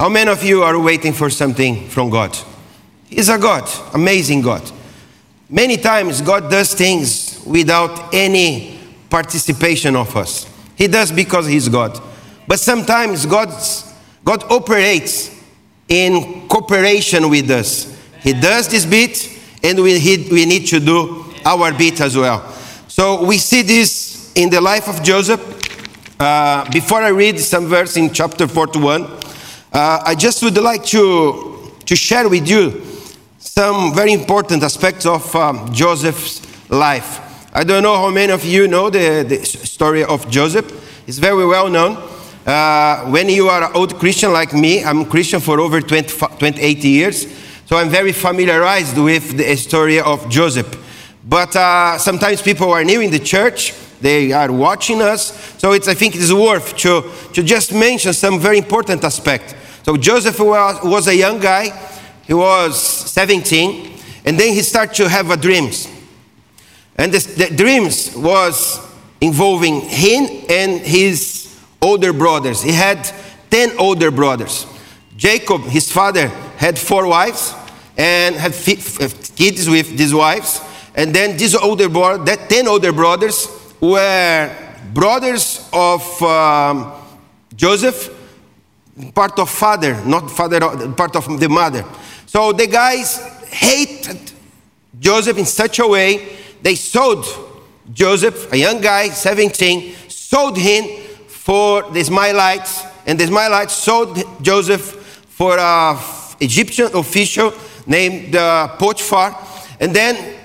How many of you are waiting for something from God? He's a God, amazing God. Many times God does things without any participation of us. He does because He's God. But sometimes God's, God operates in cooperation with us. He does this bit, and we, he, we need to do our bit as well. So we see this in the life of Joseph. Uh, before I read some verse in chapter 41, uh, I just would like to, to share with you some very important aspects of um, Joseph's life. I don't know how many of you know the, the story of Joseph. It's very well known. Uh, when you are an old Christian like me, I'm Christian for over 20, 28 years, so I'm very familiarized with the story of Joseph. But uh, sometimes people are new in the church, they are watching us, so it's, I think it is worth to, to just mention some very important aspect. So Joseph was, was a young guy, he was 17, and then he started to have a dreams. And this, the dreams was involving him and his older brothers. He had 10 older brothers. Jacob, his father, had four wives and had kids with these wives. And then these older brothers, that 10 older brothers were brothers of um, Joseph, part of father, not father, part of the mother. So the guys hated Joseph in such a way, they sold Joseph, a young guy, 17, sold him for the Ishmaelites, and the Ishmaelites sold Joseph for an Egyptian official named uh, Potiphar, and then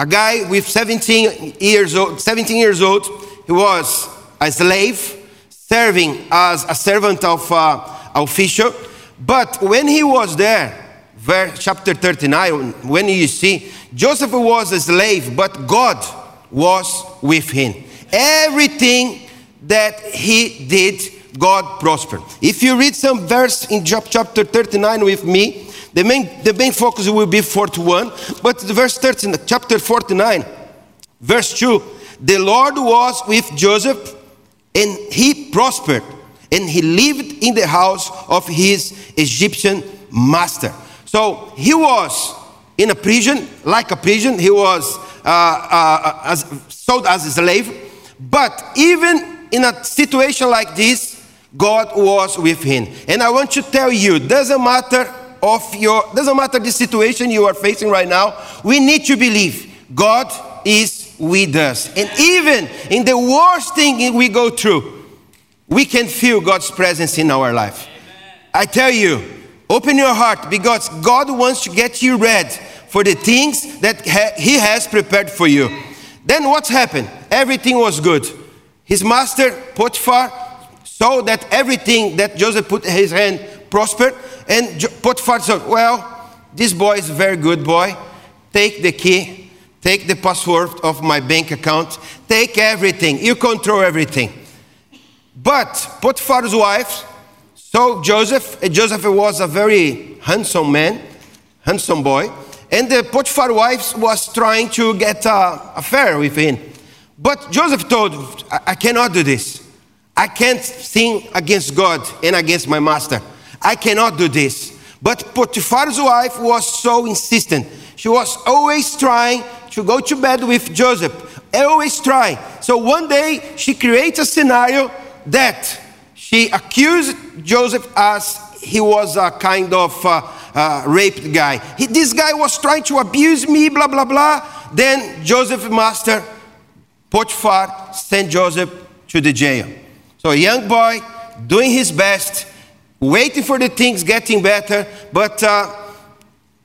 a guy with 17 years old, 17 years old, he was a slave, serving as a servant of uh, official. But when he was there, verse chapter 39, when you see Joseph was a slave, but God was with him. Everything that he did, God prospered. If you read some verse in Job chapter 39 with me, the main, the main focus will be 41, but the verse 13, chapter 49, verse 2, the Lord was with Joseph and he prospered and he lived in the house of his Egyptian master. So he was in a prison, like a prison, he was uh, uh, as, sold as a slave, but even in a situation like this, God was with him. And I want to tell you, doesn't matter of your doesn't matter the situation you are facing right now, we need to believe God is with us. And even in the worst thing we go through, we can feel God's presence in our life. I tell you, open your heart because God wants to get you ready for the things that He has prepared for you. Then what happened? Everything was good. His master, Potiphar, saw that everything that Joseph put his hand prospered. And Potiphar said, Well, this boy is a very good boy. Take the key, take the password of my bank account, take everything. You control everything. But Potiphar's wife saw Joseph, and Joseph was a very handsome man, handsome boy. And the Potiphar wife was trying to get an affair with him. But Joseph told, I cannot do this. I can't sin against God and against my master. I cannot do this. But Potiphar's wife was so insistent. She was always trying to go to bed with Joseph, always trying. So one day she creates a scenario that she accused Joseph as he was a kind of uh, uh, raped guy. He, this guy was trying to abuse me, blah, blah, blah. Then Joseph, master, Potiphar sent Joseph to the jail. So a young boy doing his best, waiting for the things getting better, but uh,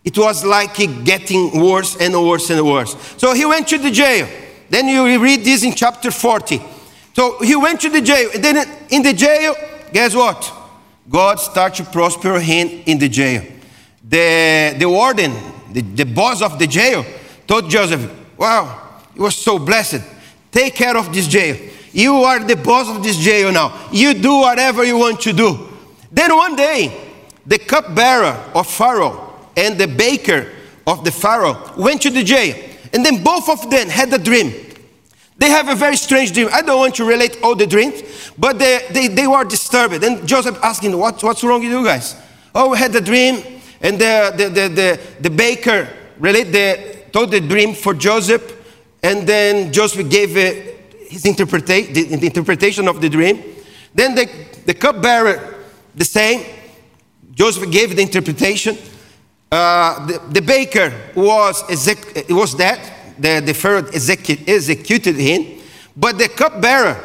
it was like getting worse and worse and worse. So he went to the jail. Then you read this in chapter 40. So he went to the jail. And then in the jail, guess what? God started to prosper him in the jail. The, the warden, the, the boss of the jail, told Joseph, Wow, you were so blessed. Take care of this jail. You are the boss of this jail now. You do whatever you want to do. Then one day, the cupbearer of Pharaoh and the baker of the Pharaoh went to the jail. And then both of them had a dream. They have a very strange dream. I don't want to relate all the dreams, but they, they, they were disturbed. And Joseph asking, what, What's wrong with you guys? Oh, we had a dream, and the, the, the, the, the baker relate the, told the dream for Joseph, and then Joseph gave his interpreta- the, the interpretation of the dream. Then the, the cupbearer, the same. Joseph gave the interpretation. Uh, the, the, baker was, exec- was dead. The, the Pharaoh execu- executed him. But the cupbearer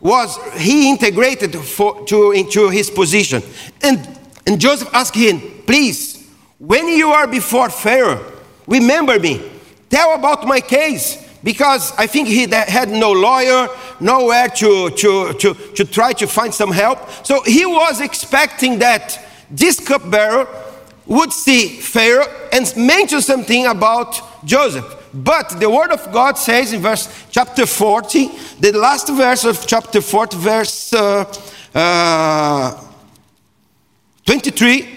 was, he integrated for, to, into his position. And, and Joseph asked him, please, when you are before Pharaoh, remember me. Tell about my case. Because I think he had no lawyer, nowhere to, to, to, to try to find some help. So he was expecting that this cupbearer would see Pharaoh and mention something about Joseph. But the word of God says in verse chapter 40, the last verse of chapter 40, verse uh, uh, 23,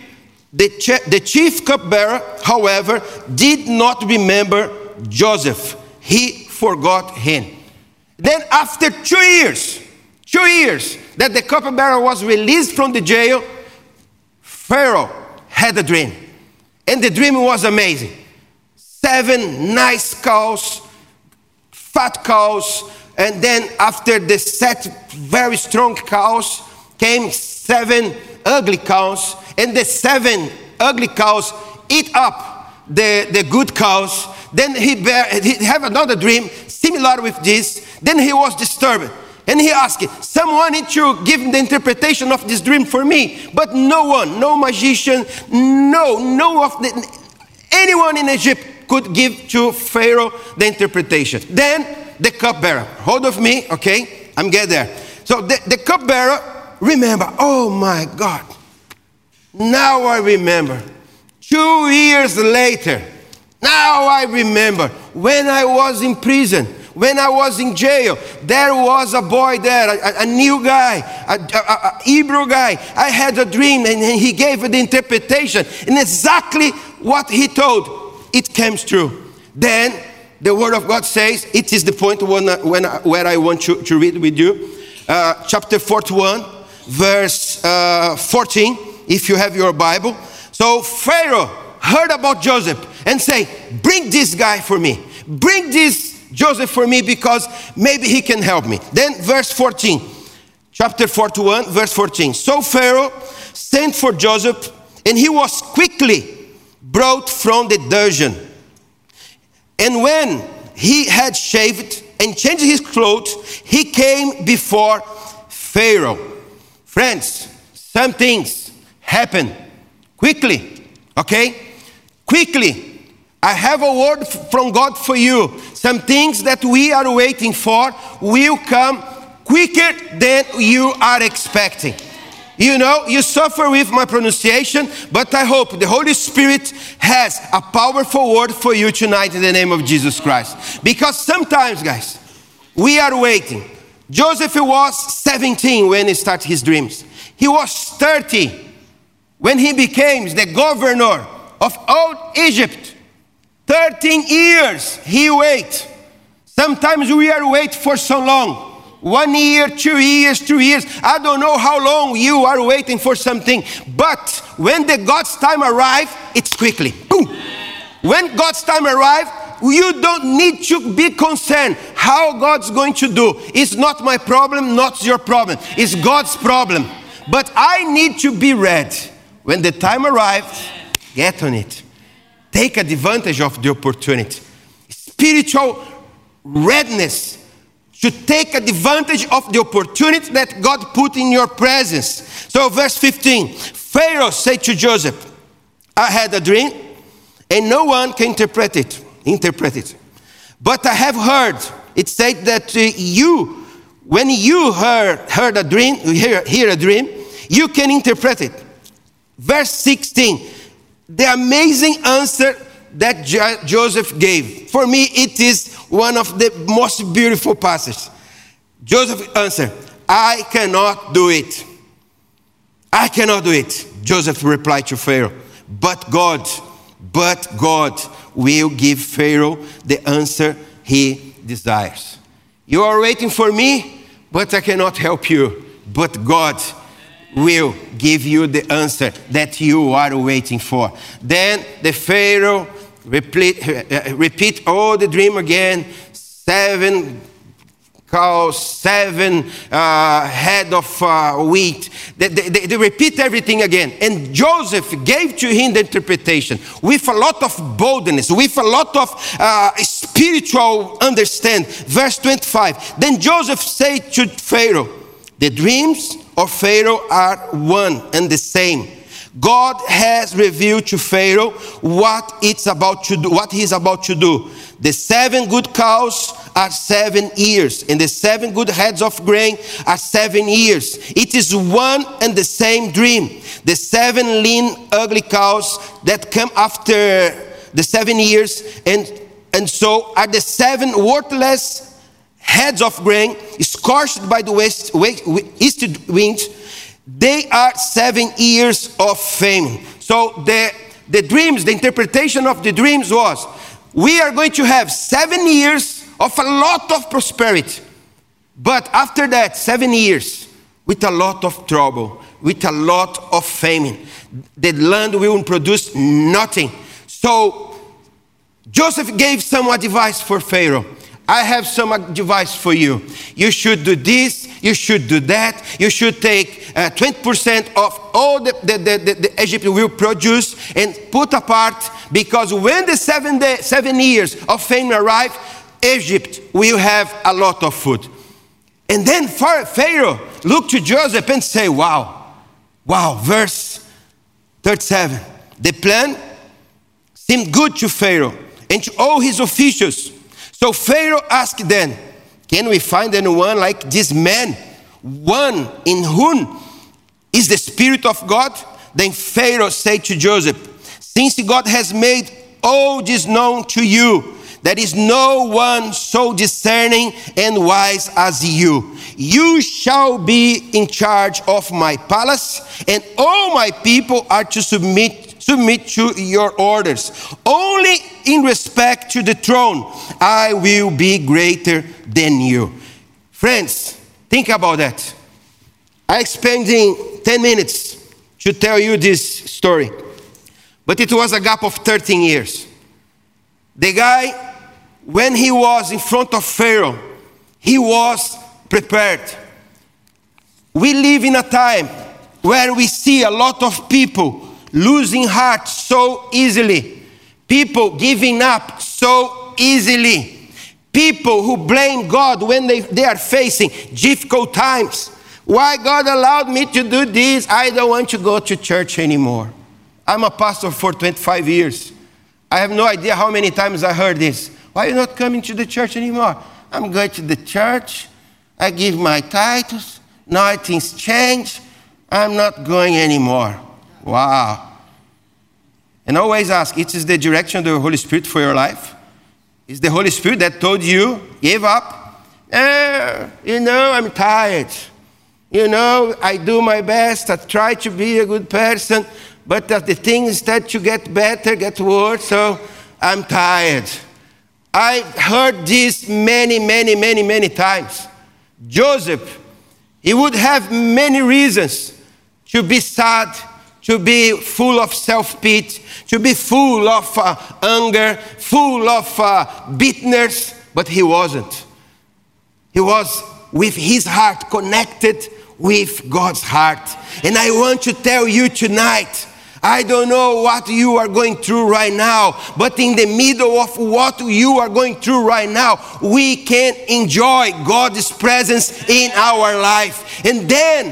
the, the chief cupbearer, however, did not remember Joseph. He forgot him. Then, after two years, two years that the cupbearer was released from the jail, Pharaoh had a dream. And the dream was amazing. Seven nice cows, fat cows, and then after the set very strong cows came seven ugly cows, and the seven ugly cows eat up the, the good cows. Then he, bear, he have another dream similar with this. Then he was disturbed. And he asked, Someone need to give the interpretation of this dream for me. But no one, no magician, no, no of the, anyone in Egypt could give to Pharaoh the interpretation. Then the cupbearer, hold of me, okay? I'm get there. So the, the cupbearer, remember, oh my God. Now I remember. Two years later, now I remember when I was in prison when I was in jail, there was a boy there, a, a new guy, a, a, a, Hebrew guy. I had a dream and he gave the interpretation. And exactly what he told, it came true. Then the word of God says, it is the point when, when, where I want to, to read with you. Uh, chapter 41, verse uh, 14, if you have your Bible. So Pharaoh heard about Joseph and say, bring this guy for me. Bring this Joseph for me because maybe he can help me. Then, verse 14, chapter 41, verse 14. So Pharaoh sent for Joseph, and he was quickly brought from the dungeon. And when he had shaved and changed his clothes, he came before Pharaoh. Friends, some things happen quickly, okay? Quickly. I have a word from God for you. Some things that we are waiting for will come quicker than you are expecting. You know, you suffer with my pronunciation, but I hope the Holy Spirit has a powerful word for you tonight in the name of Jesus Christ. Because sometimes, guys, we are waiting. Joseph was 17 when he started his dreams. He was 30 when he became the governor of all Egypt. 13 years he wait. Sometimes we are wait for so long. One year, two years, two years. I don't know how long you are waiting for something. But when the God's time arrive, it's quickly. Boom. When God's time arrive, you don't need to be concerned how God's going to do. It's not my problem, not your problem. It's God's problem. But I need to be ready. When the time arrives, get on it take advantage of the opportunity. Spiritual readiness to take advantage of the opportunity that God put in your presence. So, verse 15 Pharaoh said to Joseph, I had a dream, and no one can interpret it. Interpret it. But I have heard it said that uh, you, when you heard, heard a dream, hear, hear a dream, you can interpret it. Verse 16 the amazing answer that jo- Joseph gave. For me, it is one of the most beautiful passages. Joseph answered, I cannot do it. I cannot do it. Joseph replied to Pharaoh, but God, but God will give Pharaoh the answer he desires. You are waiting for me, but I cannot help you. But God will give you the answer that you are waiting for. Then the Pharaoh repeat, uh, repeat all the dream again. Seven cows, seven uh, head of uh, wheat. They, they, they, repeat everything again. And Joseph gave to him the interpretation with a lot of boldness, with a lot of uh, spiritual understand. Verse 25. Then Joseph said to Pharaoh, The dreams of Pharaoh are one and the same. God has revealed to Pharaoh what it's about to do, what he's about to do. The seven good cows are seven years, and the seven good heads of grain are seven years. It is one and the same dream. The seven lean, ugly cows that come after the seven years, and, and so are the seven worthless heads of grain, scorched by the west, east wind. They are seven years of famine. So the, the dreams, the interpretation of the dreams was we are going to have seven years of a lot of prosperity. But after that, seven years with a lot of trouble, with a lot of famine, the land will produce nothing. So Joseph gave some advice for Pharaoh. I have some advice for you. You should do this, you should do that, you should take uh, 20% of all the, the, the, the, Egypt will produce and put apart because when the seven, day, seven years of famine arrive, Egypt will have a lot of food. And then Pharaoh looked to Joseph and say, wow, wow, verse 37. The plan seemed good to Pharaoh and to all his officials. So Pharaoh asked them, Can we find anyone like this man, one in whom is the Spirit of God? Then Pharaoh said to Joseph, Since God has made all this known to you, there is no one so discerning and wise as you. You shall be in charge of my palace, and all my people are to submit, submit to your orders. Only in respect to the throne, I will be greater than you. Friends, think about that. I spending 10 minutes to tell you this story, but it was a gap of 13 years. The guy when he was in front of Pharaoh, he was prepared. We live in a time where we see a lot of people losing heart so easily, people giving up so easily, people who blame God when they, they are facing difficult times. Why God allowed me to do this? I don't want to go to church anymore. I'm a pastor for 25 years. I have no idea how many times I heard this. Why are you not coming to the church anymore? I'm going to the church. I give my titles. Nothing's changed. I'm not going anymore. Wow. And always ask, it is the direction of the Holy Spirit for your life? Is the Holy Spirit that told you, give up? Eh, you know, I'm tired. You know, I do my best. I try to be a good person. But the things that you get better, get worse. So I'm tired. I heard this many, many, many, many times. Joseph, he would have many reasons to be sad, to be full of self pity, to be full of uh, anger, full of uh, bitterness, but he wasn't. He was with his heart connected with God's heart. And I want to tell you tonight I don't know what you are going through right now, but in the middle of what you are going through right now, we can enjoy God's presence in our life. And then,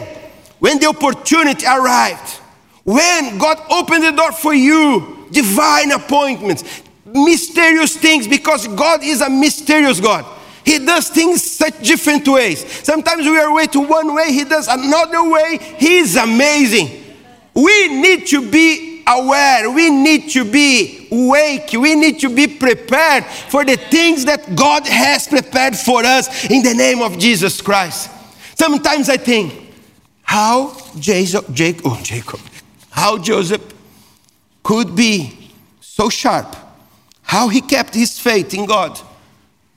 when the opportunity arrived, when God opened the door for you, divine appointments, mysterious things, because God is a mysterious God. He does things such different ways. Sometimes we are way to one way, He does another way. He's amazing. We need to be aware, we need to be awake, we need to be prepared for the things that God has prepared for us in the name of Jesus Christ. Sometimes I think, how Jacob, Jacob, Jacob, how Joseph could be so sharp, how he kept his faith in God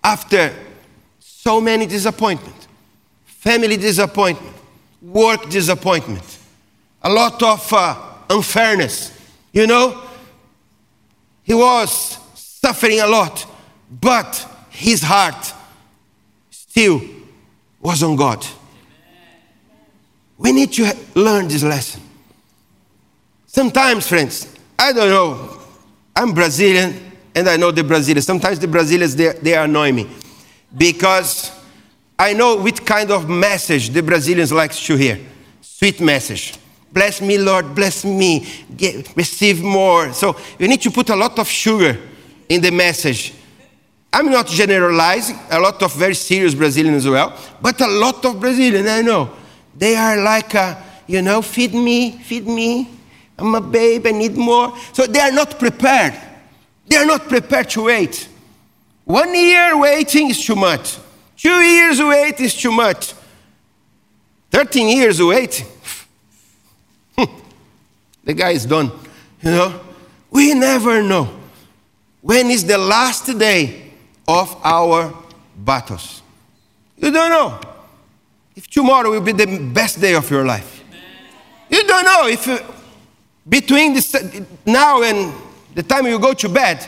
after so many disappointment, family disappointment, work disappointment, a lot of uh, unfairness. You know, he was suffering a lot, but his heart still was on God. We need to learn this lesson. Sometimes, friends, I don't know, I'm Brazilian and I know the Brazilians. Sometimes the Brazilians, they, they annoy me because I know which kind of message the Brazilians like to hear. Sweet message. Bless me, Lord, bless me, Get, receive more. So you need to put a lot of sugar in the message. I'm not generalizing, a lot of very serious Brazilians as well, but a lot of Brazilians I know, they are like, a, you know, feed me, feed me. I'm a babe, I need more. So they are not prepared. They are not prepared to wait. One year waiting is too much. Two years wait is too much. 13 years waiting. the guy is done. You know, we never know when is the last day of our battles. You don't know if tomorrow will be the best day of your life. You don't know if between this, now and the time you go to bed,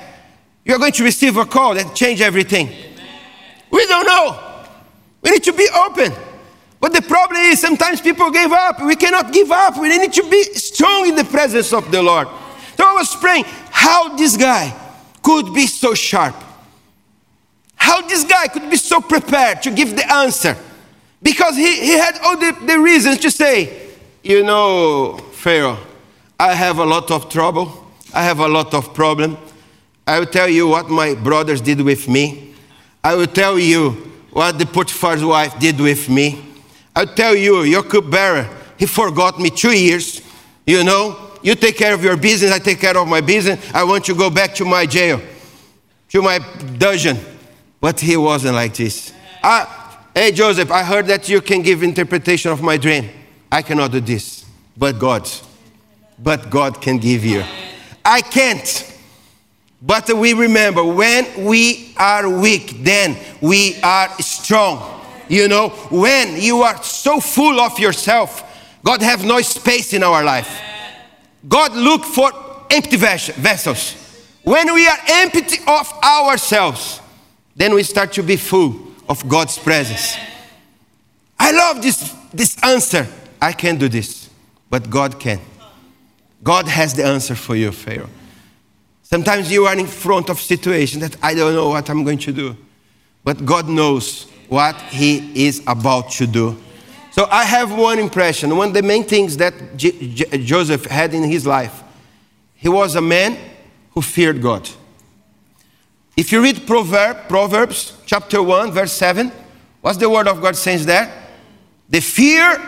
you're going to receive a call that change everything. We don't know. We need to be open. But the problem is sometimes people give up. We cannot give up. We need to be strong in the presence of the Lord. So I was praying how this guy could be so sharp. How this guy could be so prepared to give the answer. Because he, he had all the, the reasons to say, you know, Pharaoh, I have a lot of trouble. I have a lot of problem. I will tell you what my brothers did with me. I will tell you what the Potiphar's wife did with me. I'll tell you, your cupbearer, he forgot me two years. You know, you take care of your business, I take care of my business. I want you to go back to my jail, to my dungeon. But he wasn't like this. I, hey, Joseph, I heard that you can give interpretation of my dream. I cannot do this, but God. But God can give you. I can't. But we remember when we are weak, then we are strong. You know, when you are so full of yourself, God has no space in our life. God look for empty vessels. When we are empty of ourselves, then we start to be full of God's presence. I love this, this answer. I can't do this, but God can. God has the answer for you, Pharaoh. Sometimes you are in front of situation that I don't know what I'm going to do. But God knows what he is about to do. So I have one impression. One of the main things that J- J- Joseph had in his life, he was a man who feared God. If you read Proverb, Proverbs chapter 1, verse 7, what's the word of God says there? The fear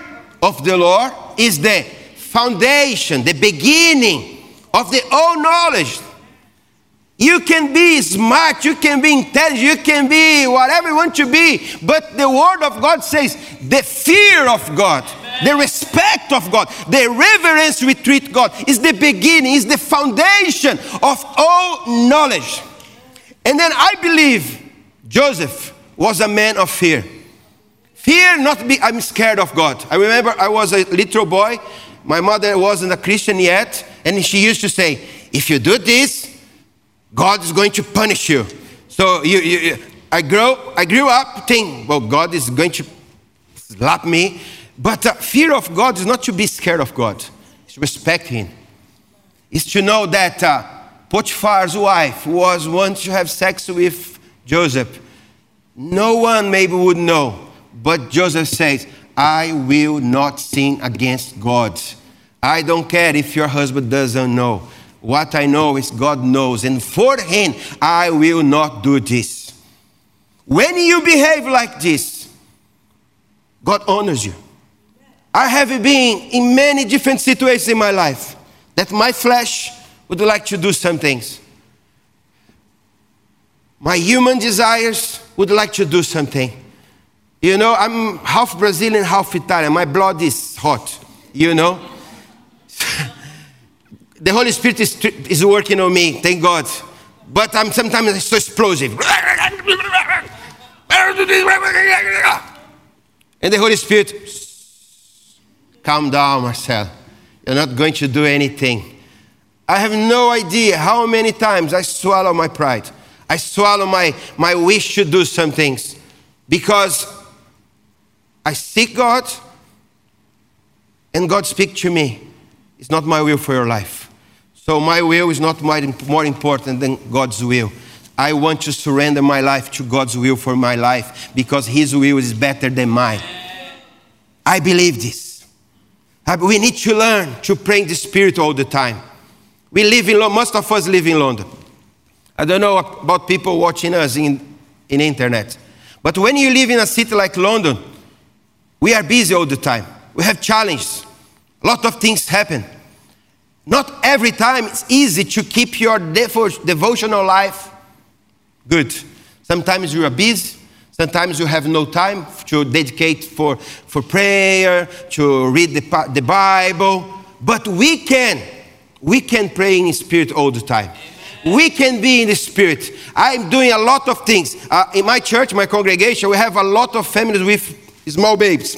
of the Lord is the foundation, the beginning of the all knowledge. You can be smart, you can be intelligent, you can be whatever you want to be, but the Word of God says the fear of God, the respect of God, the reverence we treat God is the beginning, is the foundation of all knowledge. And then I believe Joseph was a man of fear. Fear not be, I'm scared of God. I remember I was a little boy my mother wasn't a Christian yet, and she used to say, If you do this, God is going to punish you. So you, you, I, grew, I grew up thinking, Well, God is going to slap me. But uh, fear of God is not to be scared of God, it's to respect Him. It's to know that uh, Potiphar's wife was one to have sex with Joseph. No one maybe would know, but Joseph says, I will not sin against God. I don't care if your husband doesn't know. What I know is God knows, and for Him, I will not do this. When you behave like this, God honors you. I have been in many different situations in my life that my flesh would like to do some things. My human desires would like to do something. You know, I'm half Brazilian, half Italian. My blood is hot, you know. the Holy Spirit is, is working on me, thank God. But I'm sometimes so explosive. And the Holy Spirit, calm down, Marcel. You're not going to do anything. I have no idea how many times I swallow my pride. I swallow my, my wish to do some things because I seek God and God speaks to me. It's not my will for your life. So my will is not more important than God's will. I want to surrender my life to God's will for my life because His will is better than mine. I believe this. We need to learn to pray in the Spirit all the time. We live in most of us live in London. I don't know about people watching us in, in internet. But when you live in a city like London, we are busy all the time. We have challenges. A lot of things happen. Not every time it's easy to keep your devo- devotional life Good. Sometimes you are busy. Sometimes you have no time to dedicate for, for prayer, to read the, the Bible. But we can. We can pray in spirit all the time. We can be in the spirit. I'm doing a lot of things. Uh, in my church, my congregation, we have a lot of families with small babies.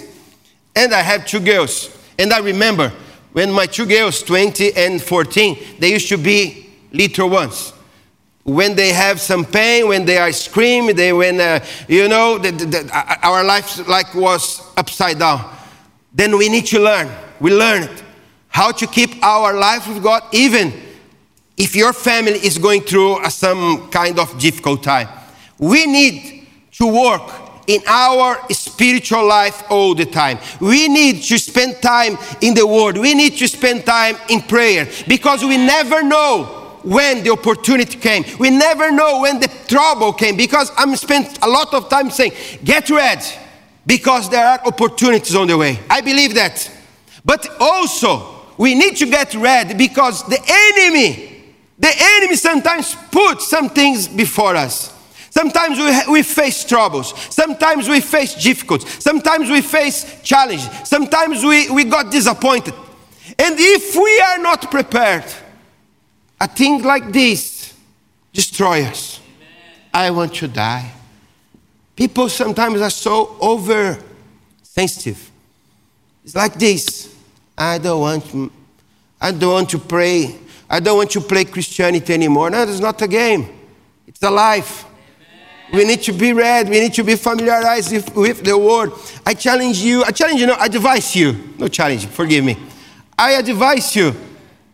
And I have two girls. And I remember when my two girls, 20 and 14, they used to be little ones when they have some pain, when they are screaming, they when uh, you know the, the, the, uh, our life like was upside down. Then we need to learn. We learn it how to keep our life with God, even if your family is going through some kind of difficult time. We need to work in our spiritual life all the time. We need to spend time in the Word. We need to spend time in prayer because we never know when the opportunity came. We never know when the trouble came because I'm spent a lot of time saying, get ready because there are opportunities on the way. I believe that. But also, we need to get ready because the enemy, the enemy sometimes puts some things before us. Sometimes we, we face troubles. Sometimes we face difficulties. Sometimes we face challenges. Sometimes we, we got disappointed. And if we are not prepared, a thing like this destroy us. I want to die. People sometimes are so over sensitive. It's like this. I don't want I don't want to pray. I don't want to play Christianity anymore. No, it's not a game. It's a life. We need to be read. We need to be familiarized with, with, the word. I challenge you. I challenge you. No, I advise you. No challenge. Forgive me. I advise you.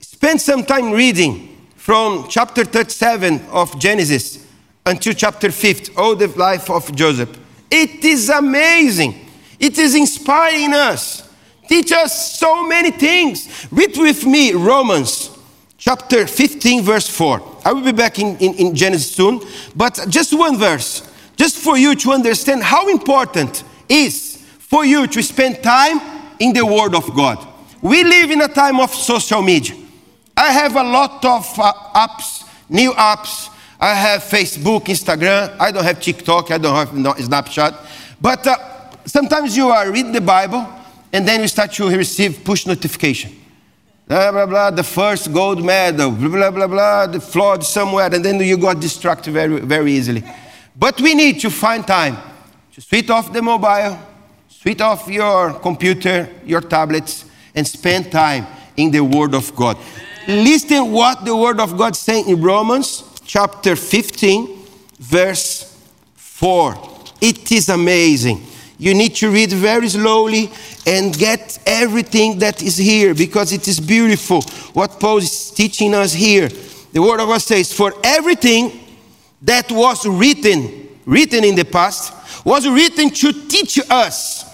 Spend some time reading from chapter 37 of Genesis until chapter 50, all the life of Joseph. It is amazing. It is inspiring us. Teach us so many things. Read with me Romans chapter 15, verse 4. I will be back in, in, in Genesis soon, but just one verse, just for you to understand how important is for you to spend time in the Word of God. We live in a time of social media. I have a lot of uh, apps, new apps. I have Facebook, Instagram. I don't have TikTok. I don't have no, Snapchat. But uh, sometimes you are reading the Bible and then you start to receive push notification. Blah, blah, blah, the first gold medal, blah, blah, blah, blah, the flood somewhere, and then you got distracted very, very easily. But we need to find time to switch off the mobile, switch off your computer, your tablets, and spend time in the Word of God. Listen what the word of God saying in Romans chapter 15 verse 4. It is amazing. You need to read very slowly and get everything that is here because it is beautiful what Paul is teaching us here. The word of God says, For everything that was written, written in the past, was written to teach us,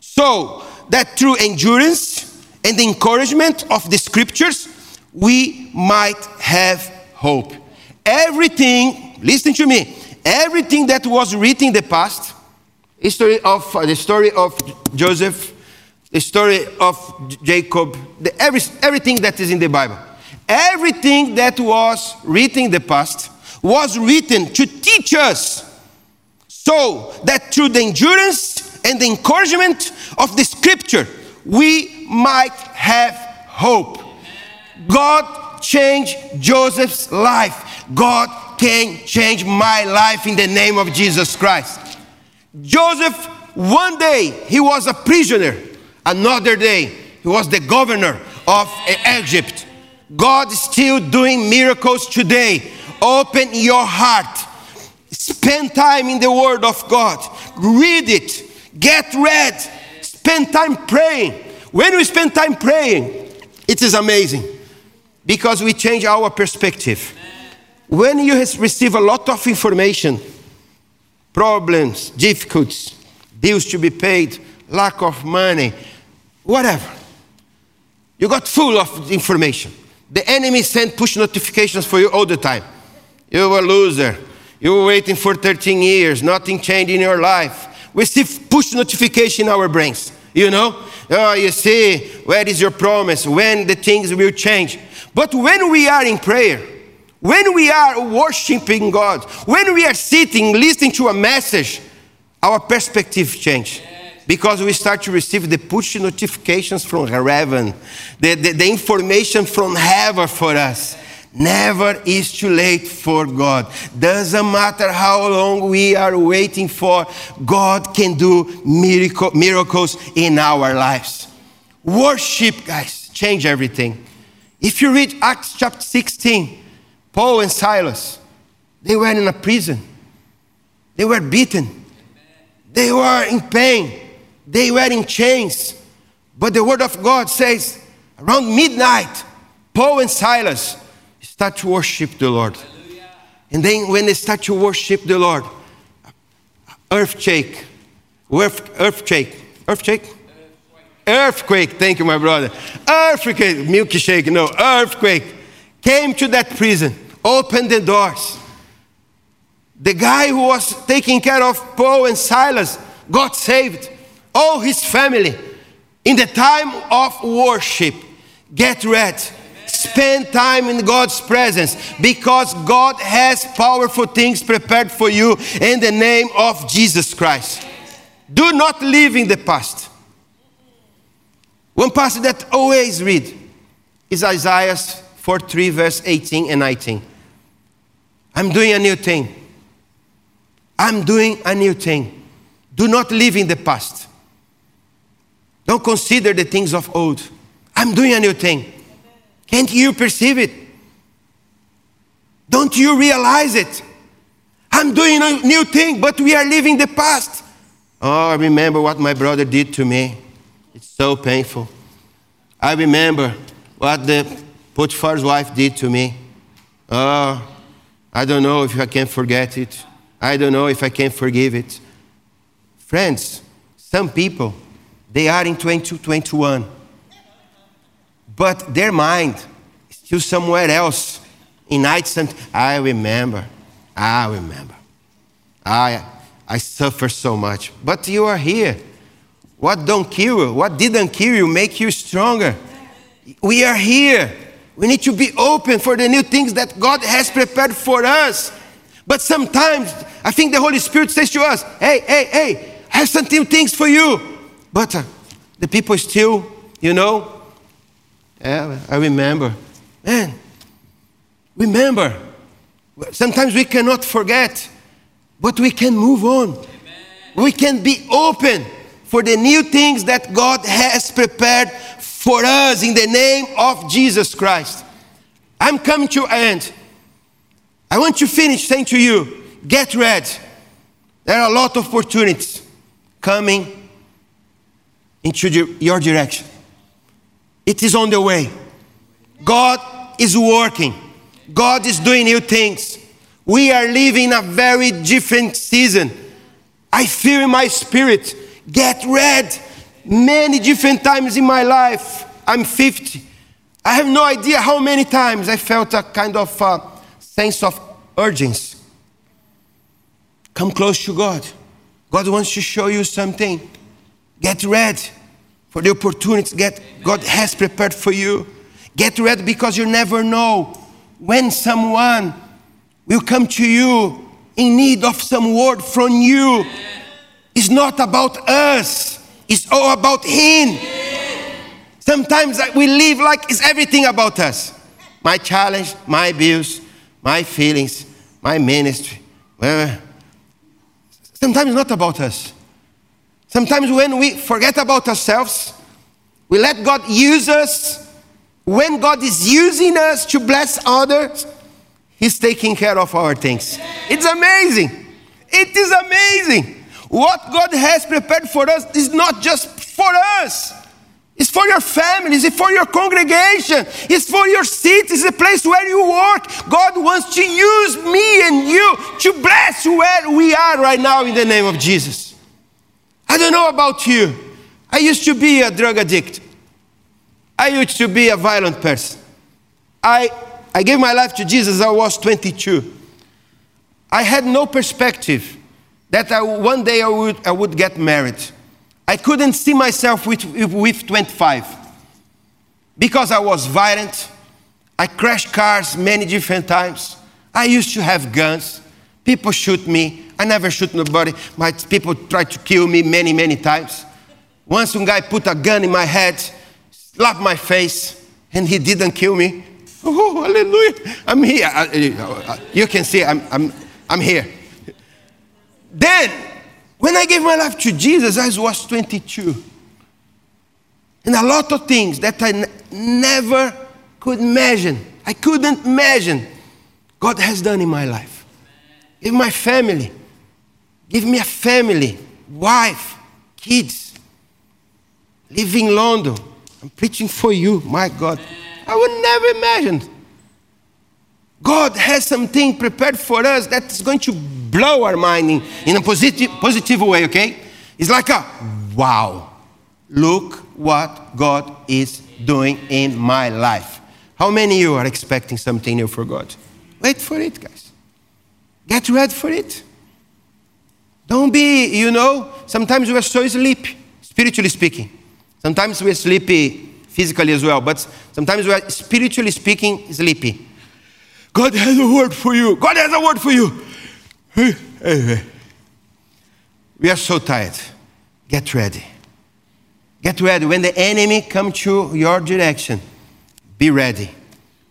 so that through endurance and encouragement of the scriptures, we might have hope. Everything, listen to me, everything that was written in the past, history of uh, the story of Joseph, the story of Jacob, the, every, everything that is in the Bible, everything that was written in the past was written to teach us so that through the endurance and the encouragement of the scripture, we might have hope. God changed Joseph's life. God can change my life in the name of Jesus Christ. Joseph, one day he was a prisoner, another day he was the governor of eh, Egypt. God is still doing miracles today. Open your heart. Spend time in the Word of God. Read it. Get read. Spend time praying. When we spend time praying, it is amazing because we change our perspective. When you receive a lot of information, problems, difficulties, bills to be paid, lack of money, whatever, you got full of information. The enemy sent push notifications for you all the time. You're a loser. You were waiting for 13 years, nothing changed in your life. We see push notification in our brains, you know? Oh, you see, where is your promise? When the things will change. But when we are in prayer, when we are worshiping God, when we are sitting, listening to a message, our perspective change. Because we start to receive the push notifications from heaven, the, the, the information from heaven for us. Never is too late for God. Doesn't matter how long we are waiting for, God can do miracle, miracles in our lives. Worship, guys, change everything. If you read Acts chapter 16, Paul and Silas, they were in a prison. They were beaten. They were in pain. They were in chains. But the word of God says, around midnight, Paul and Silas start to worship the Lord. And then when they start to worship the Lord, earthquake, earth, earthquake, earthquake, earthquake. Thank you, my brother. Earthquake, milkshake, no, earthquake came to that prison, opened the doors. The guy who was taking care of Paul and Silas got saved. All his family. In the time of worship, get ready Spend time in God's presence because God has powerful things prepared for you in the name of Jesus Christ. Do not live in the past. One passage that always read is Isaiah 43, verse 18 and 19. I'm doing a new thing. I'm doing a new thing. Do not live in the past. Don't consider the things of old. I'm doing a new thing. Can't you perceive it? Don't you realize it? I'm doing a new thing, but we are living the past. Oh, I remember what my brother did to me. It's so painful. I remember what the Potiphar's wife did to me. Oh, I don't know if I can forget it. I don't know if I can forgive it. Friends, some people, they are in 2021 but their mind is still somewhere else. In night, I remember, I remember. I, I suffer so much. But you are here. What don't kill you, what didn't kill you, make you stronger. We are here. We need to be open for the new things that God has prepared for us. But sometimes I think the Holy Spirit says to us, hey, hey, hey, I have some new things for you. But uh, the people still, you know, yeah, I remember. Man, remember. Sometimes we cannot forget, but we can move on. Amen. We can be open for the new things that God has prepared for us in the name of Jesus Christ. I'm coming to end. I want to finish saying to you get ready. There are a lot of opportunities coming into your direction. It is on the way. God is working. God is doing new things. We are living a very different season. I feel in my spirit, get ready. Many different times in my life. I'm 50. I have no idea how many times I felt a kind of uh, sense of urgency. Come close to God. God wants to show you something. Get ready for the opportunities that God has prepared for you. Get ready because you never know when someone will come to you in need of some word from you. It's not about us, it's all about Him. Sometimes we live like it's everything about us my challenge, my bills, my feelings, my ministry. Well, Sometimes not about us. Sometimes when we forget about ourselves, we let God use us. When God is using us to bless others, He's taking care of our things. It's amazing. It is amazing. What God has prepared for us is not just for us. It's for your families, it's for your congregation, it's for your city, it's the place where you work. God wants to use me and you to bless where we are right now in the name of Jesus. I don't know about you. I used to be a drug addict. I used to be a violent person. I, I gave my life to Jesus, I was 22. I had no perspective that I, one day I would, I would get married. I couldn't see myself with, with 25 because I was violent. I crashed cars many different times. I used to have guns. People shoot me. I never shoot nobody. My people tried to kill me many, many times. Once one guy put a gun in my head, slapped my face, and he didn't kill me. Oh, hallelujah. I'm here. You can see I'm, I'm, I'm here. Then when I gave my life to Jesus, I was 22. And a lot of things that I never could imagine, I couldn't imagine, God has done in my life. Give my family, give me a family, wife, kids, live in London. I'm preaching for you, my God. I would never imagine. God has something prepared for us that's going to blow our mind in, in a positive, positive way, okay? It's like a wow, look what God is doing in my life. How many of you are expecting something new for God? Wait for it, guys. Get ready for it. Don't be, you know, sometimes we are so sleepy, spiritually speaking. Sometimes we're sleepy physically as well, but sometimes we are spiritually speaking sleepy. God has a word for you. God has a word for you. We are so tired. Get ready. Get ready. When the enemy comes to your direction, be ready.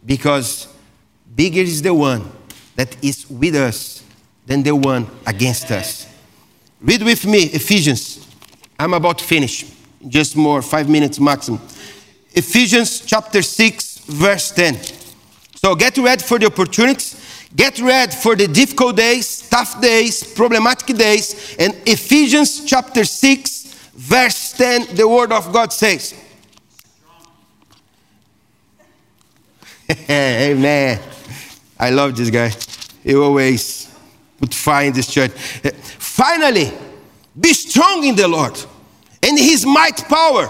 Because bigger is the one that is with us than the one against us. Read with me Ephesians. I'm about to finish. Just more, five minutes maximum. Ephesians chapter 6, verse 10. So get ready for the opportunities. Get ready for the difficult days, tough days, problematic days. And Ephesians chapter 6, verse 10, the word of God says, Amen. I love this guy. He always fire in this church. Finally, be strong in the Lord and his might power.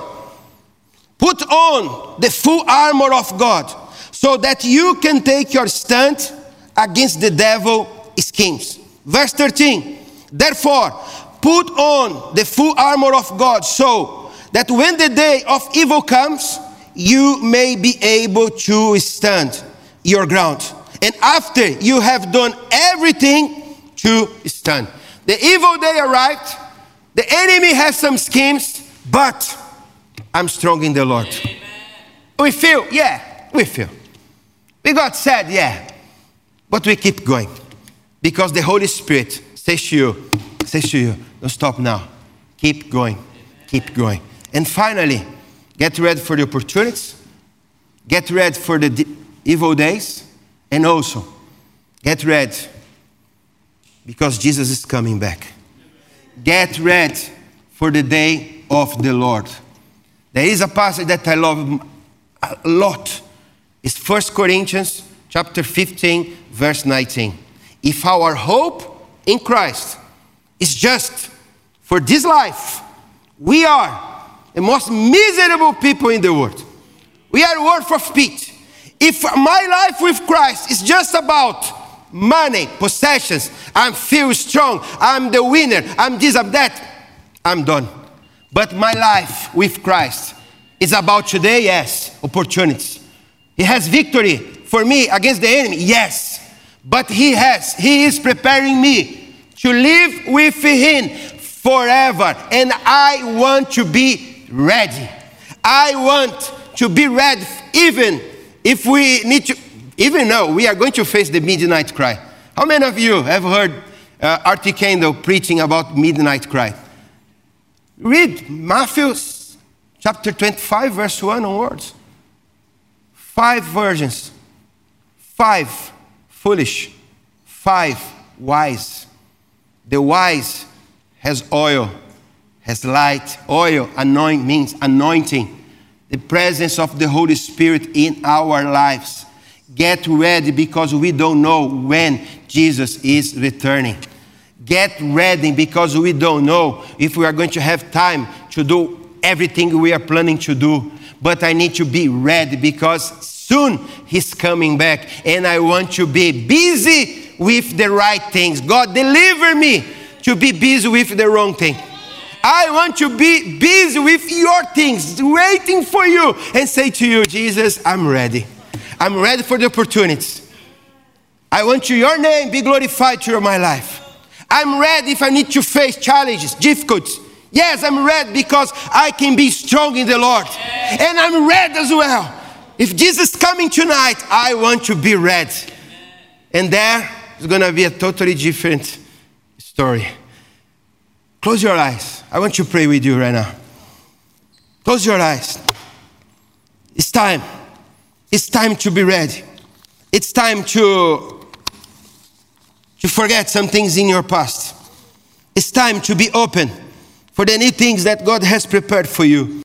Put on the full armor of God so that you can take your stand against the devil schemes. Verse 13. Therefore, put on the full armor of God so that when the day of evil comes, you may be able to stand your ground. And after you have done everything to stand. The evil day arrived. The enemy has some schemes, but I'm strong in the Lord. Amen. We feel, yeah, we feel. We got sad, yeah. But we keep going. Because the Holy Spirit says to you, says to you, don't stop now. Keep going. Keep going. And finally, get ready for the opportunities. Get ready for the evil days. And also, get ready because Jesus is coming back. Get ready for the day of the Lord. There is a passage that I love a lot. It's 1 Corinthians chapter 15, verse 19. If our hope in Christ is just for this life, we are the most miserable people in the world. We are worth of pity. If my life with Christ is just about money, possessions, I feel strong, I'm the winner, I'm this, I'm that, I'm done. But my life with Christ is about today, yes, opportunities. He has victory for me against the enemy, yes. But he has, he is preparing me to live with him forever. And I want to be ready. I want to be ready even if we need to, even now, we are going to face the midnight cry. How many of you have heard uh, R.T. Kendall preaching about midnight cry. Read Matthew chapter 25, verse 1 onwards. Five virgins, five foolish, five wise. The wise has oil, has light. Oil, anoint means anointing, the presence of the Holy Spirit in our lives. Get ready because we don't know when Jesus is returning. Get ready because we don't know if we are going to have time to do everything we are planning to do. But I need to be ready because soon He's coming back and I want to be busy with the right things. God, deliver me to be busy with the wrong thing. I want to be busy with your things, waiting for you, and say to you, Jesus, I'm ready. I'm ready for the opportunities. I want to, your name be glorified through my life. I'm ready if I need to face challenges, difficulties. Yes, I'm red because I can be strong in the Lord. And I'm red as well. If Jesus is coming tonight, I want to be ready. And there is going to be a totally different story. Close your eyes. I want to pray with you right now. Close your eyes. It's time. It's time to be ready. It's time to, to forget some things in your past. It's time to be open for the new things that God has prepared for you.